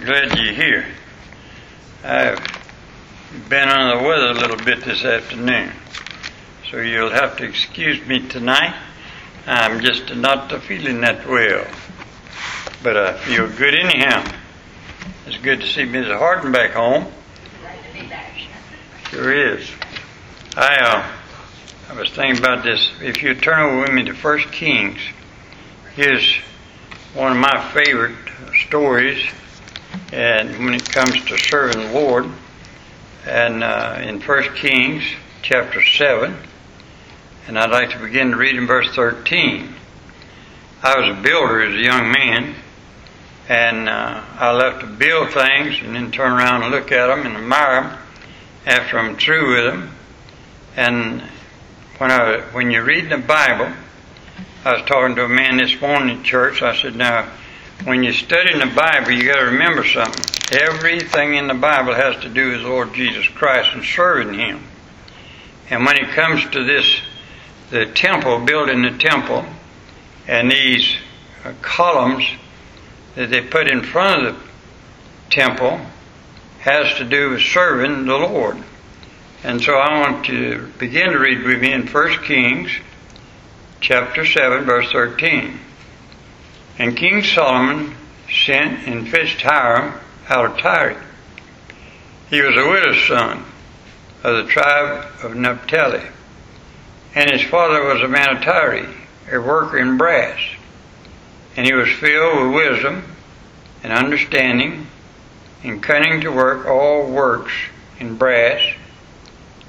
Glad you're here. I've been under the weather a little bit this afternoon, so you'll have to excuse me tonight. I'm just not feeling that well, but I feel good anyhow. It's good to see Mrs. Harden back home. Sure is. I uh, I was thinking about this. If you turn over with me to First Kings, here's one of my favorite stories and when it comes to serving the Lord. And uh, in 1 Kings chapter 7, and I'd like to begin to read in verse 13. I was a builder as a young man, and uh, I love to build things and then turn around and look at them and admire them after I'm through with them. And when I when you read the Bible, I was talking to a man this morning in church. I said, "Now, when you study the Bible, you got to remember something. Everything in the Bible has to do with Lord Jesus Christ and serving Him. And when it comes to this, the temple, building the temple, and these uh, columns that they put in front of the temple, has to do with serving the Lord. And so I want to begin to read with me in 1 Kings chapter 7, verse 13. And King Solomon sent and fetched Hiram out of Tyre. He was a widow's son of the tribe of Naphtali, and his father was a man of Tyre, a worker in brass. And he was filled with wisdom and understanding and cunning to work all works in brass.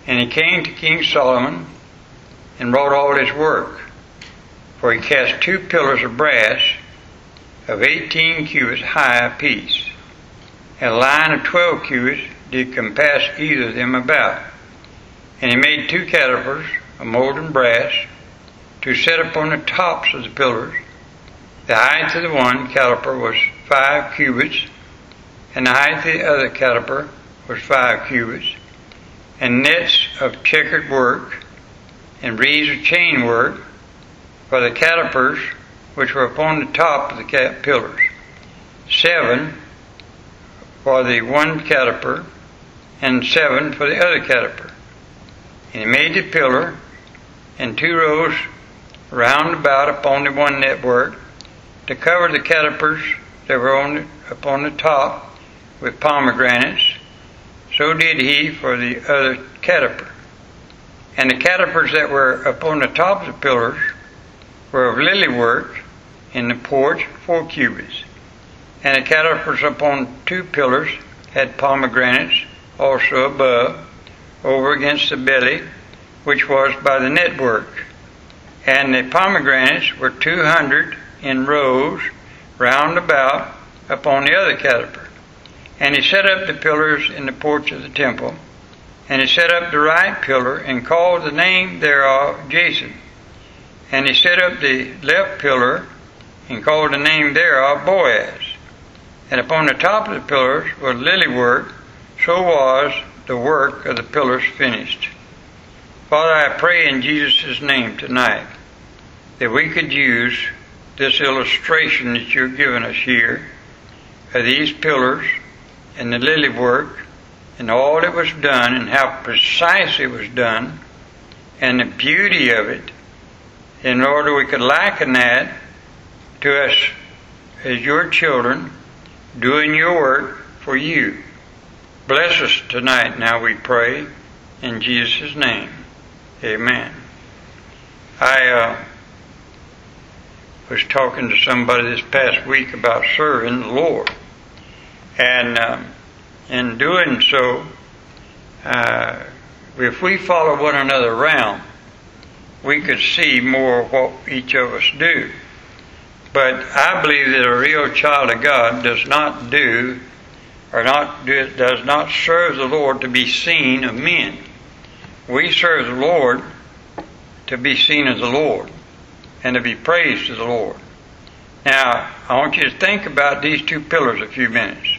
And he came to King Solomon and wrought all his work. For he cast two pillars of brass of eighteen cubits high apiece. And a line of twelve cubits did compass either of them about. And he made two chapiters of molten brass to set upon the tops of the pillars. The height of the one chapiter was five cubits, and the height of the other chapiter was five cubits, and nets of checkered work, and wreaths of chain work for the chapiters which were upon the top of the pillars. Seven for the one chapiter, and seven for the other chapiter. And he made the pillar and two rows round about upon the one network to cover the chapiters that were on the, upon the top with pomegranates. So did he for the other chapiter. And the chapiters that were upon the top of the pillars were of lily work in the porch four cubits. And the chapiters upon two pillars had pomegranates also above, over against the belly, which was by the network. And the pomegranates were two hundred in rows round about upon the other chapiter. And he set up the pillars in the porch of the temple. And he set up the right pillar and called the name thereof Jachin. And he set up the left pillar and called the name thereof Boaz. And upon the top of the pillars was lily work, so was the work of the pillars finished. Father, I pray in Jesus' name tonight that we could use this illustration that you're giving us here of these pillars and the lily work and all that was done and how precise it was done and the beauty of it in order we could liken that to us as your children doing your work for you. Bless us tonight now we pray in Jesus' name. Amen. I uh, was talking to somebody this past week about serving the Lord. And um, in doing so, uh, if we follow one another around, we could see more of what each of us do. But I believe that a real child of God does not do or not do, does not serve the Lord to be seen of men. We serve the Lord to be seen as the Lord and to be praised to the Lord. Now, I want you to think about these two pillars a few minutes.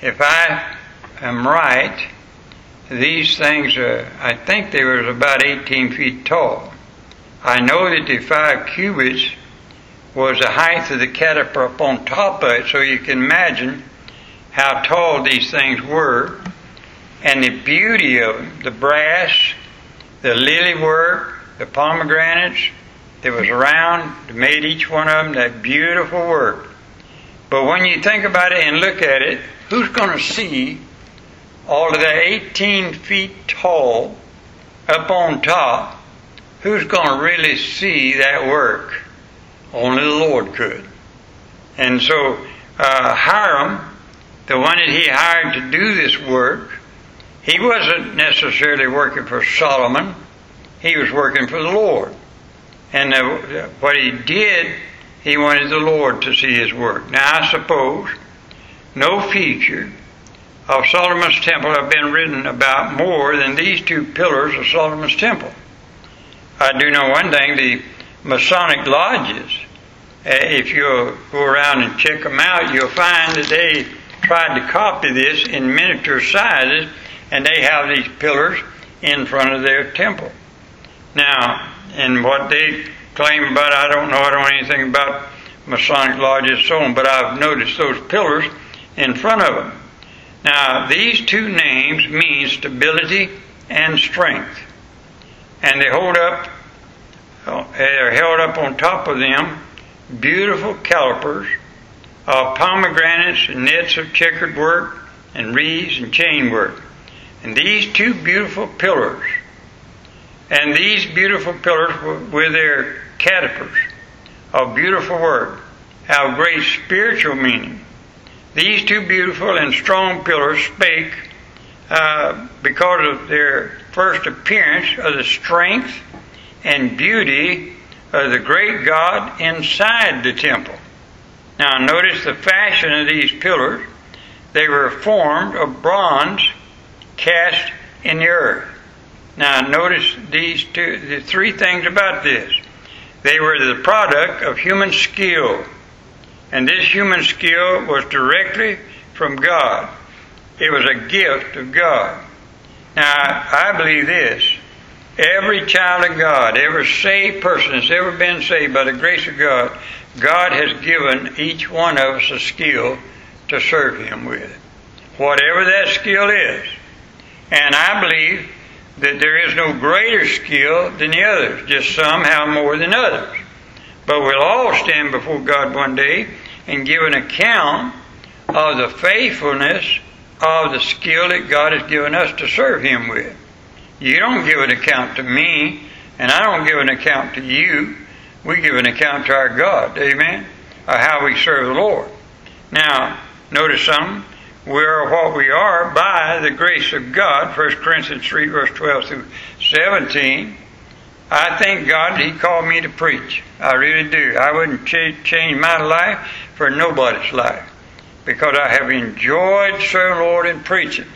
If I am right, these things, are, I think they were about 18 feet tall. I know that the five cubits was the height of the caterpillar up on top of it, so you can imagine how tall these things were, and the beauty of them, the brass, the lily work, the pomegranates that was around, that made each one of them that beautiful work. But when you think about it and look at it, who's going to see all of that 18 feet tall up on top? Who's going to really see that work? Only the Lord could. And so uh, Hiram, the one that he hired to do this work, he wasn't necessarily working for Solomon. He was working for the Lord. And what he did, he wanted the Lord to see his work. Now, I suppose no feature of Solomon's temple have been written about more than these two pillars of Solomon's temple. I do know one thing the Masonic lodges, Uh, if you go around and check them out, you'll find that they tried to copy this in miniature sizes, and they have these pillars in front of their temple. Now, and what they claim about, I don't know, I don't know anything about Masonic lodges so on, but I've noticed those pillars in front of them. Now, these two names mean stability and strength. And they hold up, uh, they're held up on top of them beautiful calipers of pomegranates and nets of checkered work and wreaths and chain work. And these two beautiful pillars, and these beautiful pillars with their calipers of beautiful work, have great spiritual meaning. These two beautiful and strong pillars spake uh, because of their first appearance of the strength and beauty of the great God inside the temple. Now, notice the fashion of these pillars. They were formed of bronze cast in the earth. Now, notice these two, the three things about this. They were the product of human skill. And this human skill was directly from God. It was a gift of God. Now, I believe this. Every child of God, every saved person that's ever been saved by the grace of God, God has given each one of us a skill to serve Him with. Whatever that skill is. And I believe that there is no greater skill than the others, just some have more than others. But we'll all stand before God one day and give an account of the faithfulness of the skill that God has given us to serve Him with. You don't give an account to me, and I don't give an account to you. We give an account to our God, amen, of how we serve the Lord. Now, notice something. We are what we are by the grace of God, 1 Corinthians 3, verse 12 through 17. I thank God that He called me to preach. I really do. I wouldn't ch- change my life for nobody's life because I have enjoyed serving Lord in preaching.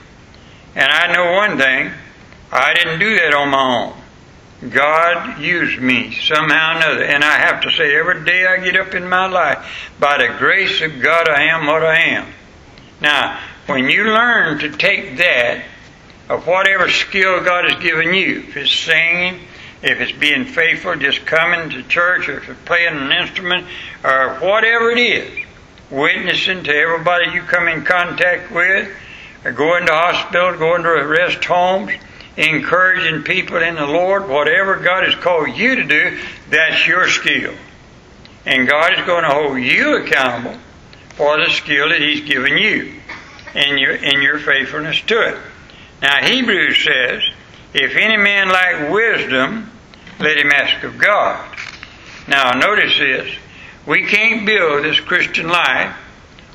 And I know one thing I didn't do that on my own. God used me somehow or another. And I have to say, every day I get up in my life, by the grace of God, I am what I am. Now, when you learn to take that, of whatever skill God has given you, if it's singing, if it's being faithful, just coming to church, or if it's playing an instrument, or whatever it is, witnessing to everybody you come in contact with, or going to hospitals, going to rest homes, encouraging people in the Lord, whatever God has called you to do, that's your skill. And God is going to hold you accountable for the skill that He's given you and your, in your faithfulness to it. Now, Hebrews says, if any man lack wisdom, let him ask of God. Now, notice this. We can't build this Christian life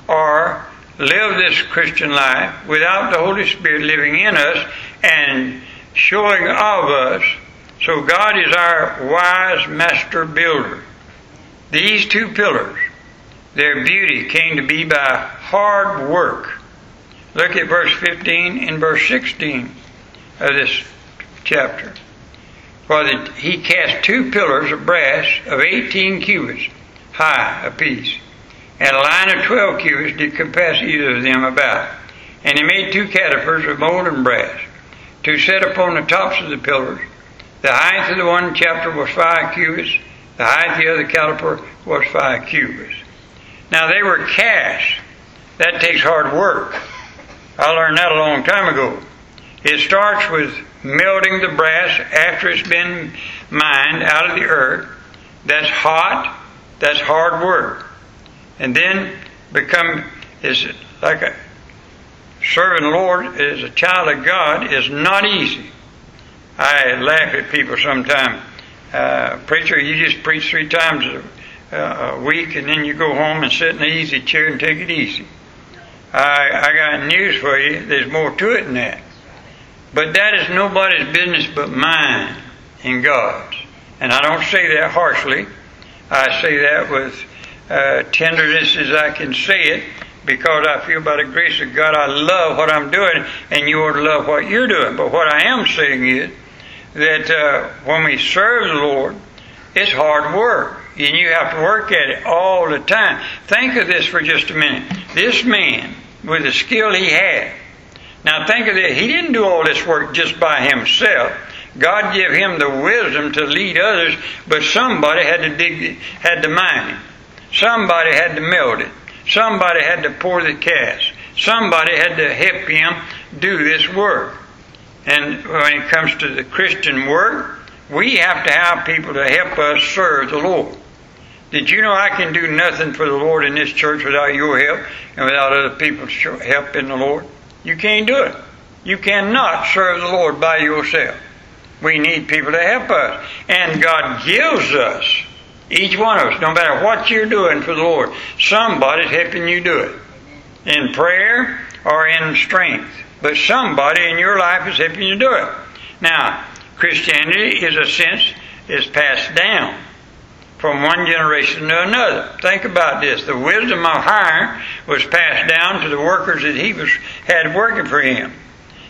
or live this Christian life without the Holy Spirit living in us and showing of us. So God is our wise master builder. These two pillars, their beauty came to be by hard work. Look at verse 15 and verse 16 of this chapter. For the, he cast two pillars of brass of 18 cubits high apiece, and a line of 12 cubits did compass either of them about. And he made two chapiters of molten brass to set upon the tops of the pillars. The height of the one chapiter was five cubits, the height of the other chapiter was five cubits. Now they were cast That takes hard work. I learned that a long time ago. It starts with melting the brass after it's been mined out of the earth. That's hot. That's hard work. And then become is like a serving the Lord as a child of God is not easy. I laugh at people sometimes. Uh, preacher, you just preach three times a, a, week and then you go home and sit in the easy chair and take it easy. I, I got news for you. There's more to it than that. But that is nobody's business but mine and God's. And I don't say that harshly. I say that with uh, tenderness as I can say it because I feel by the grace of God I love what I'm doing and you ought to love what you're doing. But what I am saying is that uh, when we serve the Lord, it's hard work. And you have to work at it all the time. Think of this for just a minute. This man, with the skill he had, now think of it. He didn't do all this work just by himself. God gave him the wisdom to lead others, but somebody had to dig, had to mine it. Somebody had to melt it. Somebody had to pour the cast. Somebody had to help him do this work. And when it comes to the Christian work, we have to have people to help us serve the Lord. Did you know I can do nothing for the Lord in this church without your help and without other people's help in the Lord? You can't do it. You cannot serve the Lord by yourself. We need people to help us. And God gives us, each one of us, no matter what you're doing for the Lord, somebody's helping you do it. In prayer or in strength. But somebody in your life is helping you do it. Now, Christianity is a sense is passed down from one generation to another. Think about this. The wisdom of Hiram was passed down to the workers that he was had working for him.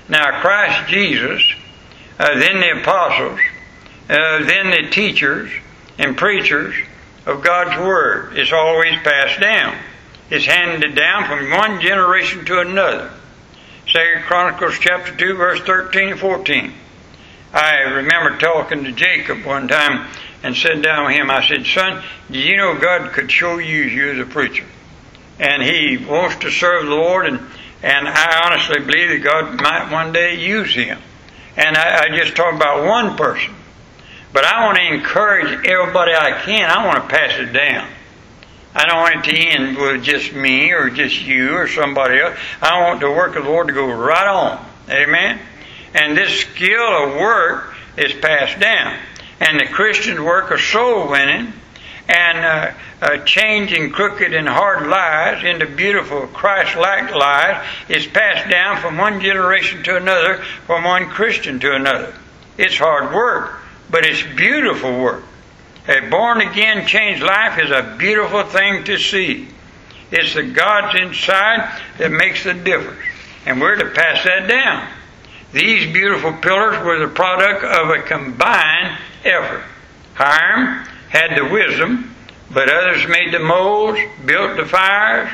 Now Christ Jesus, uh, then the apostles, uh, then the teachers and preachers of God's word. It's always passed down. It's handed down from one generation to another. Second Chronicles chapter two, verse thirteen and fourteen. I remember talking to Jacob one time and sat down with him. I said, Son, do you know God could sure use you as a preacher? And he wants to serve the Lord, and, and I honestly believe that God might one day use him. And I, I just talk about one person. But I want to encourage everybody I can. I want to pass it down. I don't want it to end with just me or just you or somebody else. I want the work of the Lord to go right on. Amen? And this skill of work is passed down and the Christian work of soul winning and uh, uh, changing crooked and hard lives into beautiful Christ-like lives is passed down from one generation to another, from one Christian to another. It's hard work, but it's beautiful work. A born again changed life is a beautiful thing to see. It's the God's inside that makes the difference. And we're to pass that down. These beautiful pillars were the product of a combined effort. Hiram had the wisdom, but others made the molds, built the fires,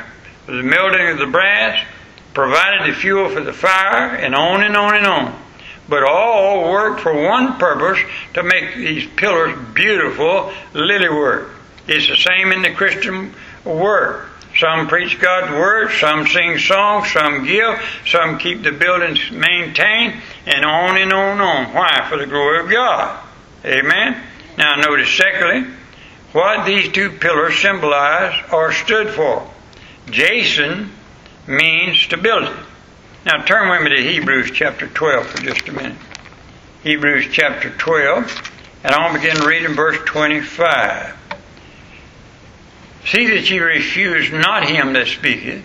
the melting of the brass, provided the fuel for the fire, and on and on and on. But all work for one purpose to make these pillars beautiful lily work. It's the same in the Christian work. Some preach God's word, some sing songs, some give, some keep the buildings maintained, and on and on and on. Why? For the glory of God. Amen? Now notice secondly, what these two pillars symbolize or stood for. Jachin means stability. Now turn with me to Hebrews chapter 12 for just a minute. Hebrews chapter 12, and I'll begin reading verse 25. See that ye refuse not him that speaketh,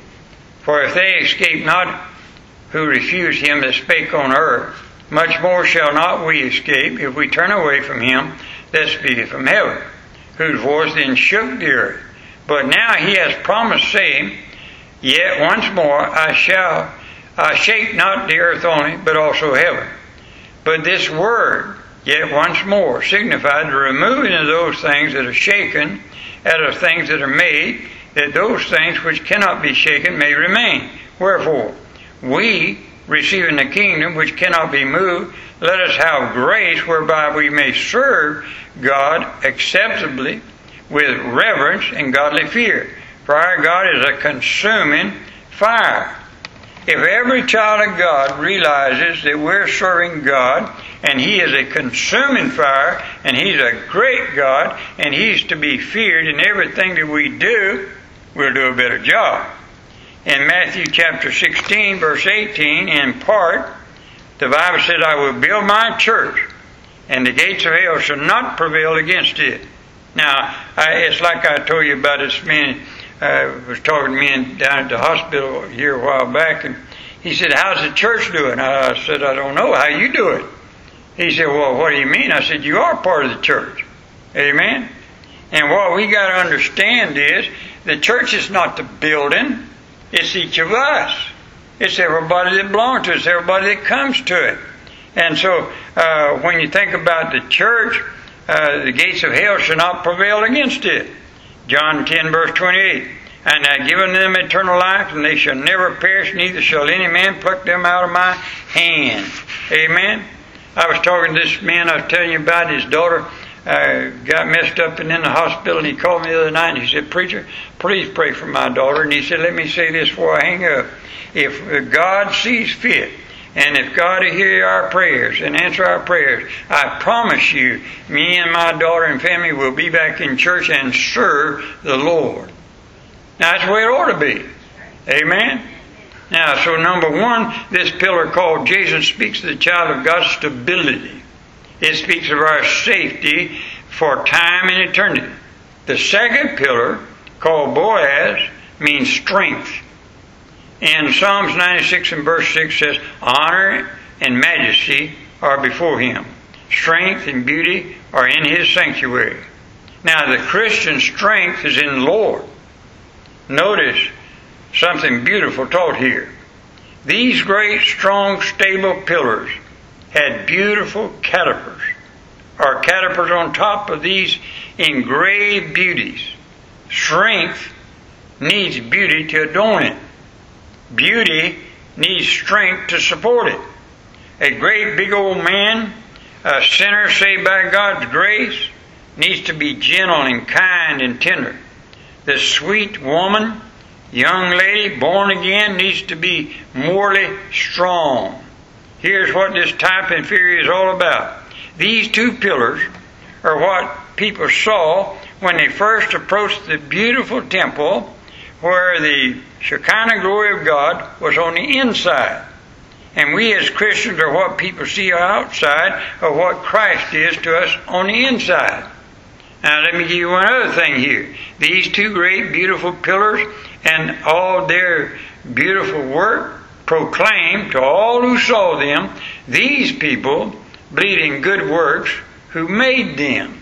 for if they escape not who refuse him that spake on earth, much more shall not we escape if we turn away from him that speaketh from heaven, whose voice then shook the earth. But now he has promised, saying, Yet once more I shall Uh, I shake not the earth only, but also heaven. But this word, yet once more, signified the removing of those things that are shaken out of things that are made, that those things which cannot be shaken may remain. Wherefore, we receiving the kingdom which cannot be moved, let us have grace whereby we may serve God acceptably with reverence and godly fear. For our God is a consuming fire. If every child of God realizes that we're serving God and He is a consuming fire and He's a great God and He's to be feared in everything that we do, we'll do a better job. In Matthew chapter 16, verse 18, in part, the Bible says, I will build my church and the gates of hell shall not prevail against it. Now, I, it's like I told you about this man uh, was talking to me down at the hospital here a while back, and he said, "How's the church doing?" I said, "I don't know. How you do it?" He said, "Well, what do you mean?" I said, "You are part of the church." Amen. And what we got to understand is the church is not the building; it's each of us. It's everybody that belongs to it. It's everybody that comes to it. And so, uh, when you think about the church, uh, the gates of hell shall not prevail against it. John 10, verse 28. And I have given them eternal life, and they shall never perish, neither shall any man pluck them out of my hand. Amen. I was talking to this man I was telling you about, his daughter uh, got messed up and in the hospital, and he called me the other night and he said, Preacher, please pray for my daughter. And he said, Let me say this before I hang up. If God sees fit and if God will hear our prayers and answer our prayers, I promise you, me and my daughter and family will be back in church and serve the Lord. Now, that's the way it ought to be. Amen? Now, so number one, this pillar called Jesus speaks to the child of God's stability. It speaks of our safety for time and eternity. The second pillar, called Boaz, means strength. And Psalms 96 and verse 6 says, Honor and majesty are before him. Strength and beauty are in his sanctuary. Now, the Christian strength is in the Lord. Notice something beautiful taught here. These great, strong, stable pillars had beautiful catapers, or catapers on top of these engraved beauties. Strength needs beauty to adorn it. Beauty needs strength to support it. A great big old man, a sinner saved by God's grace, needs to be gentle and kind and tender. The sweet woman, young lady, born again, needs to be morally strong. Here's what this type and theory is all about. These two pillars are what people saw when they first approached the beautiful temple where the Shekinah glory of God was on the inside. And we as Christians are what people see outside of what Christ is to us on the inside. Now let me give you one other thing here. These two great beautiful pillars and all their beautiful work proclaimed to all who saw them, these people in good works who made them.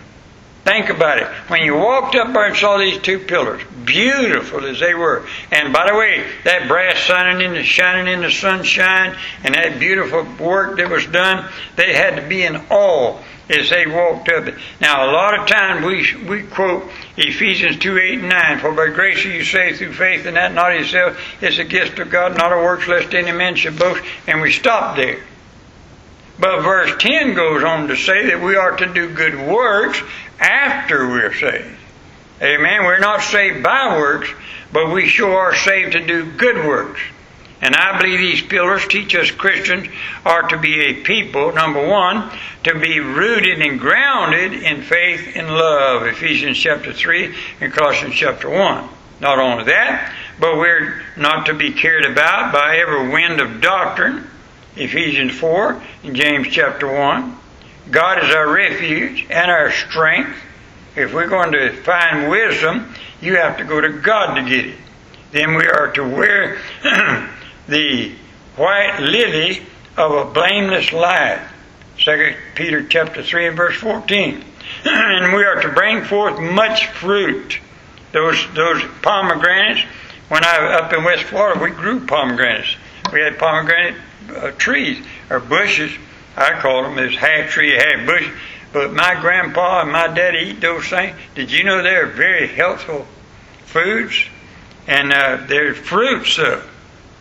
Think about it. When you walked up there and saw these two pillars, beautiful as they were, and by the way, that brass shining in the shining in the sunshine, and that beautiful work that was done, they had to be in awe as they walked up. Now, a lot of times we we quote Ephesians two eight and nine, for by grace are you saved through faith, and that not yourself, it's a gift of God, not a works, lest any man should boast, and we stop there. But verse 10 goes on to say that we are to do good works after we're saved. Amen. We're not saved by works, but we sure are saved to do good works. And I believe these pillars teach us Christians are to be a people, number one, to be rooted and grounded in faith and love. Ephesians chapter 3 and Colossians chapter 1. Not only that, but we're not to be carried about by every wind of doctrine. Ephesians 4 and James chapter 1. God is our refuge and our strength. If we're going to find wisdom, you have to go to God to get it. Then we are to wear the white lily of a blameless life. Second Peter chapter three and verse fourteen. and we are to bring forth much fruit. Those those pomegranates. When I up in West Florida, we grew pomegranates. We had pomegranate uh, trees or bushes I call them this half tree, half bush. But my grandpa and my daddy eat those things. Did you know they're very healthful foods? And uh, they're fruits. Uh,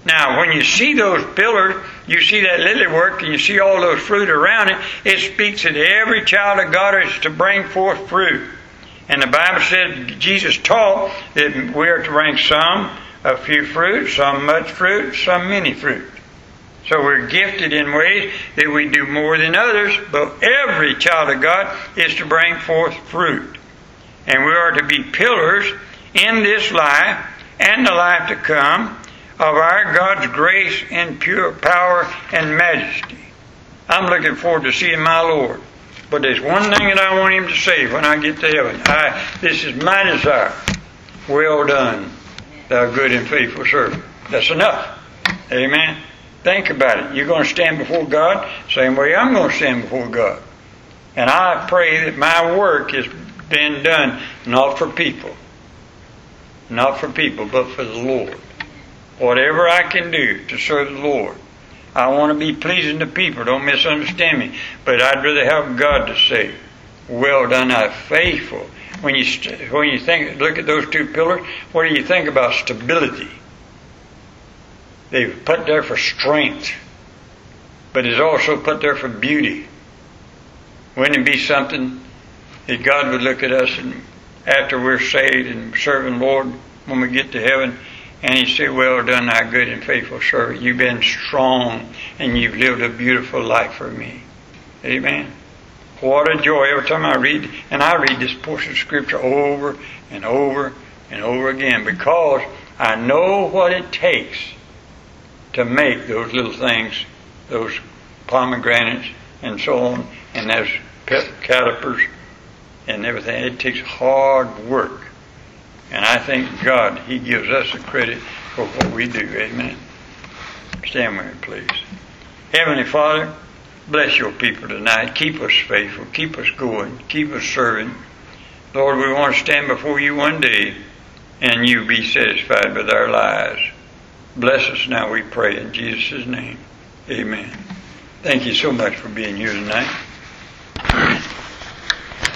now, when you see those pillars, you see that lily work, and you see all those fruit around it, it speaks that every child of God is to bring forth fruit. And the Bible said Jesus taught that we are to bring some a few fruit, some much fruit, some many fruit. So we're gifted in ways that we do more than others, but every child of God is to bring forth fruit. And we are to be pillars in this life and the life to come of our God's grace and pure power and majesty. I'm looking forward to seeing my Lord. But there's one thing that I want him to say when I get to heaven. I, this is my desire. Well done, thou good and faithful servant. That's enough. Amen. Think about it. You're going to stand before God, same way I'm going to stand before God. And I pray that my work has been done not for people, not for people, but for the Lord. Whatever I can do to serve the Lord. I want to be pleasing to people. Don't misunderstand me. But I'd rather have God to say, "Well done, thou faithful." When you when you think, look at those two pillars. What do you think about stability? They've put there for strength, but it's also put there for beauty. Wouldn't it be something that God would look at us and after we're saved and serving Lord when we get to heaven, and He'd say, "Well done, thy good and faithful servant. You've been strong and you've lived a beautiful life for me." Amen. What a joy every time I read, and I read this portion of Scripture over and over and over again because I know what it takes to make those little things, those pomegranates and so on, and those pet calipers and everything. It takes hard work. And I thank God He gives us the credit for what we do. Amen. Stand with me, please. Heavenly Father, bless your people tonight. Keep us faithful. Keep us going. Keep us serving. Lord, we want to stand before you one day and you be satisfied with our lives. Bless us now, we pray, in Jesus' name. Amen. Thank you so much for being here tonight.